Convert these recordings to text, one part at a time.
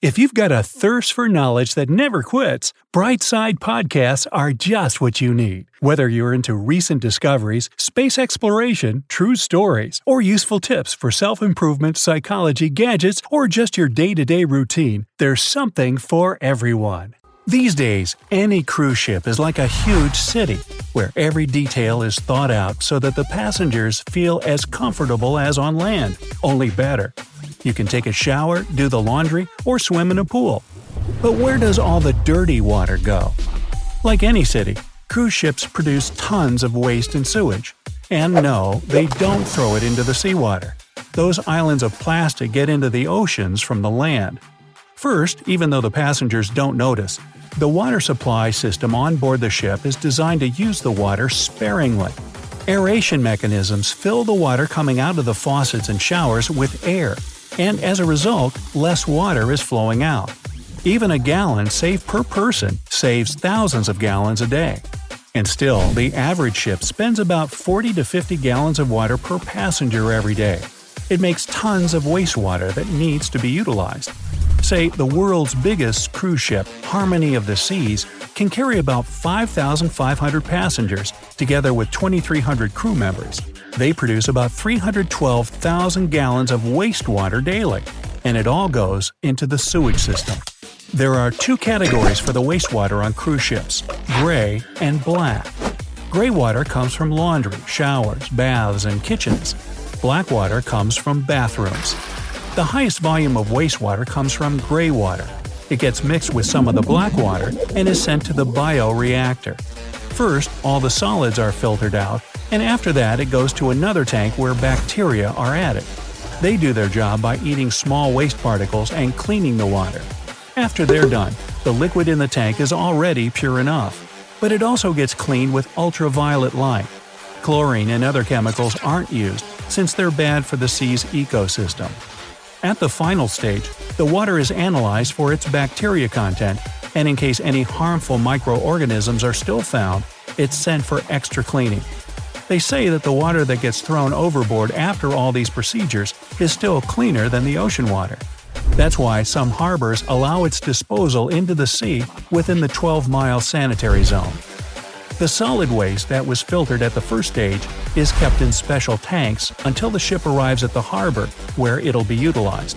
If you've got a thirst for knowledge that never quits, Brightside Podcasts are just what you need. Whether you're into recent discoveries, space exploration, true stories, or useful tips for self improvement, psychology, gadgets, or just your day to day routine, there's something for everyone. These days, any cruise ship is like a huge city, where every detail is thought out so that the passengers feel as comfortable as on land, only better. You can take a shower, do the laundry, or swim in a pool. But where does all the dirty water go? Like any city, cruise ships produce tons of waste and sewage. And no, they don't throw it into the seawater. Those islands of plastic get into the oceans from the land. First, even though the passengers don't notice, the water supply system on board the ship is designed to use the water sparingly. Aeration mechanisms fill the water coming out of the faucets and showers with air, and as a result, less water is flowing out. Even a gallon saved per person saves thousands of gallons a day. And still, the average ship spends about 40 to 50 gallons of water per passenger every day. It makes tons of wastewater that needs to be utilized. Say, the world's biggest cruise ship, Harmony of the Seas, can carry about 5,500 passengers, together with 2,300 crew members. They produce about 312,000 gallons of wastewater daily, and it all goes into the sewage system. There are two categories for the wastewater on cruise ships gray and black. Gray water comes from laundry, showers, baths, and kitchens. Black water comes from bathrooms. The highest volume of wastewater comes from gray water. It gets mixed with some of the black water and is sent to the bioreactor. First, all the solids are filtered out, and after that, it goes to another tank where bacteria are added. They do their job by eating small waste particles and cleaning the water. After they're done, the liquid in the tank is already pure enough, but it also gets cleaned with ultraviolet light. Chlorine and other chemicals aren't used since they're bad for the sea's ecosystem. At the final stage, the water is analyzed for its bacteria content, and in case any harmful microorganisms are still found, it's sent for extra cleaning. They say that the water that gets thrown overboard after all these procedures is still cleaner than the ocean water. That's why some harbors allow its disposal into the sea within the 12 mile sanitary zone. The solid waste that was filtered at the first stage is kept in special tanks until the ship arrives at the harbor, where it'll be utilized.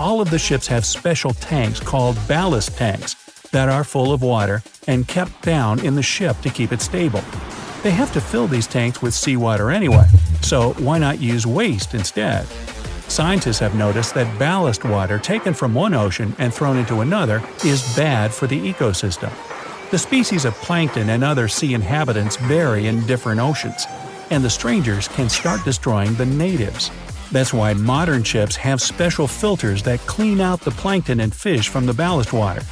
All of the ships have special tanks called ballast tanks that are full of water and kept down in the ship to keep it stable. They have to fill these tanks with seawater anyway, so why not use waste instead? Scientists have noticed that ballast water taken from one ocean and thrown into another is bad for the ecosystem. The species of plankton and other sea inhabitants vary in different oceans, and the strangers can start destroying the natives. That's why modern ships have special filters that clean out the plankton and fish from the ballast water.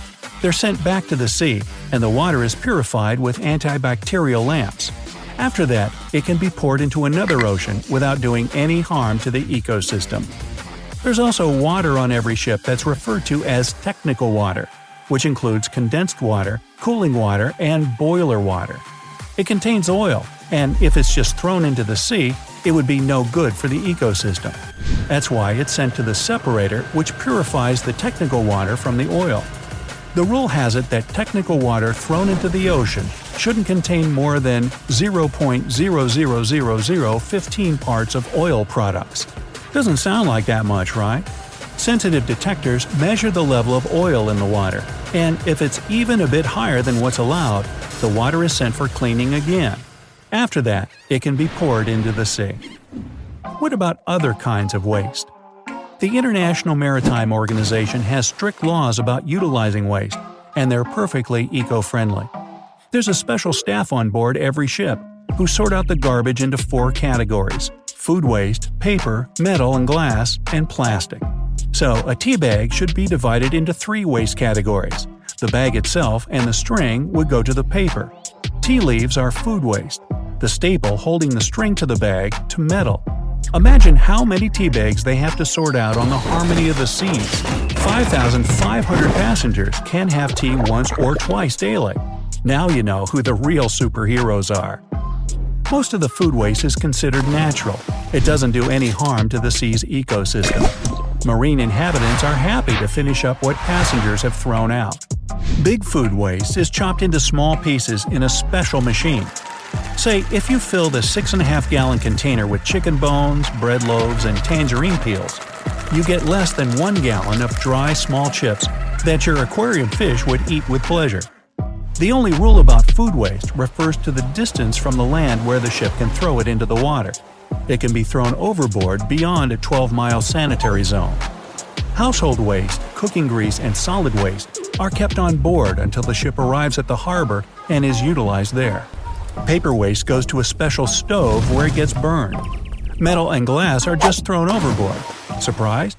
They're sent back to the sea, and the water is purified with antibacterial lamps. After that, it can be poured into another ocean without doing any harm to the ecosystem. There's also water on every ship that's referred to as technical water, which includes condensed water, cooling water, and boiler water. It contains oil, and if it's just thrown into the sea, it would be no good for the ecosystem. That's why it's sent to the separator, which purifies the technical water from the oil. The rule has it that technical water thrown into the ocean shouldn't contain more than 0.0000015 parts of oil products. Doesn't sound like that much, right? Sensitive detectors measure the level of oil in the water, and if it's even a bit higher than what's allowed, the water is sent for cleaning again. After that, it can be poured into the sea. What about other kinds of waste? The International Maritime Organization has strict laws about utilizing waste, and they're perfectly eco friendly. There's a special staff on board every ship who sort out the garbage into four categories food waste, paper, metal and glass, and plastic. So, a tea bag should be divided into three waste categories. The bag itself and the string would go to the paper. Tea leaves are food waste, the staple holding the string to the bag to metal. Imagine how many tea bags they have to sort out on the Harmony of the Seas. 5,500 passengers can have tea once or twice daily. Now you know who the real superheroes are. Most of the food waste is considered natural. It doesn't do any harm to the sea's ecosystem. Marine inhabitants are happy to finish up what passengers have thrown out. Big food waste is chopped into small pieces in a special machine. Say, if you fill the 6.5 gallon container with chicken bones, bread loaves, and tangerine peels, you get less than 1 gallon of dry small chips that your aquarium fish would eat with pleasure. The only rule about food waste refers to the distance from the land where the ship can throw it into the water. It can be thrown overboard beyond a 12 mile sanitary zone. Household waste, cooking grease, and solid waste are kept on board until the ship arrives at the harbor and is utilized there. Paper waste goes to a special stove where it gets burned. Metal and glass are just thrown overboard. Surprised?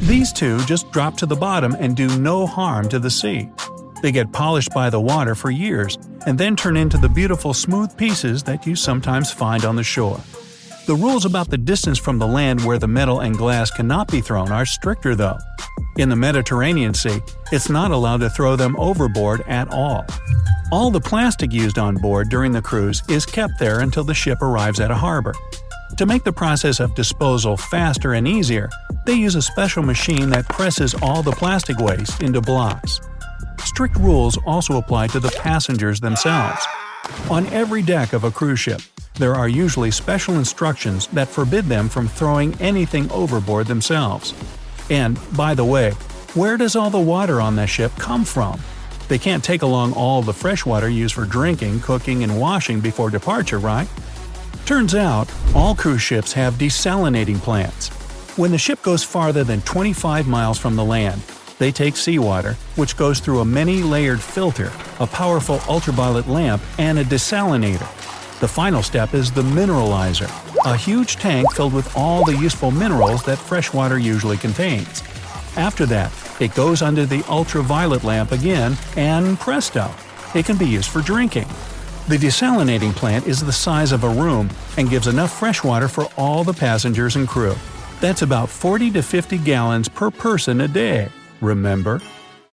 These two just drop to the bottom and do no harm to the sea. They get polished by the water for years and then turn into the beautiful smooth pieces that you sometimes find on the shore. The rules about the distance from the land where the metal and glass cannot be thrown are stricter though. In the Mediterranean Sea, it's not allowed to throw them overboard at all. All the plastic used on board during the cruise is kept there until the ship arrives at a harbor. To make the process of disposal faster and easier, they use a special machine that presses all the plastic waste into blocks. Strict rules also apply to the passengers themselves. On every deck of a cruise ship, there are usually special instructions that forbid them from throwing anything overboard themselves. And, by the way, where does all the water on the ship come from? They can't take along all the fresh water used for drinking, cooking, and washing before departure, right? Turns out, all cruise ships have desalinating plants. When the ship goes farther than 25 miles from the land, they take seawater, which goes through a many layered filter, a powerful ultraviolet lamp, and a desalinator. The final step is the mineralizer, a huge tank filled with all the useful minerals that freshwater usually contains. After that, it goes under the ultraviolet lamp again, and presto, it can be used for drinking. The desalinating plant is the size of a room and gives enough fresh water for all the passengers and crew. That's about 40 to 50 gallons per person a day. Remember?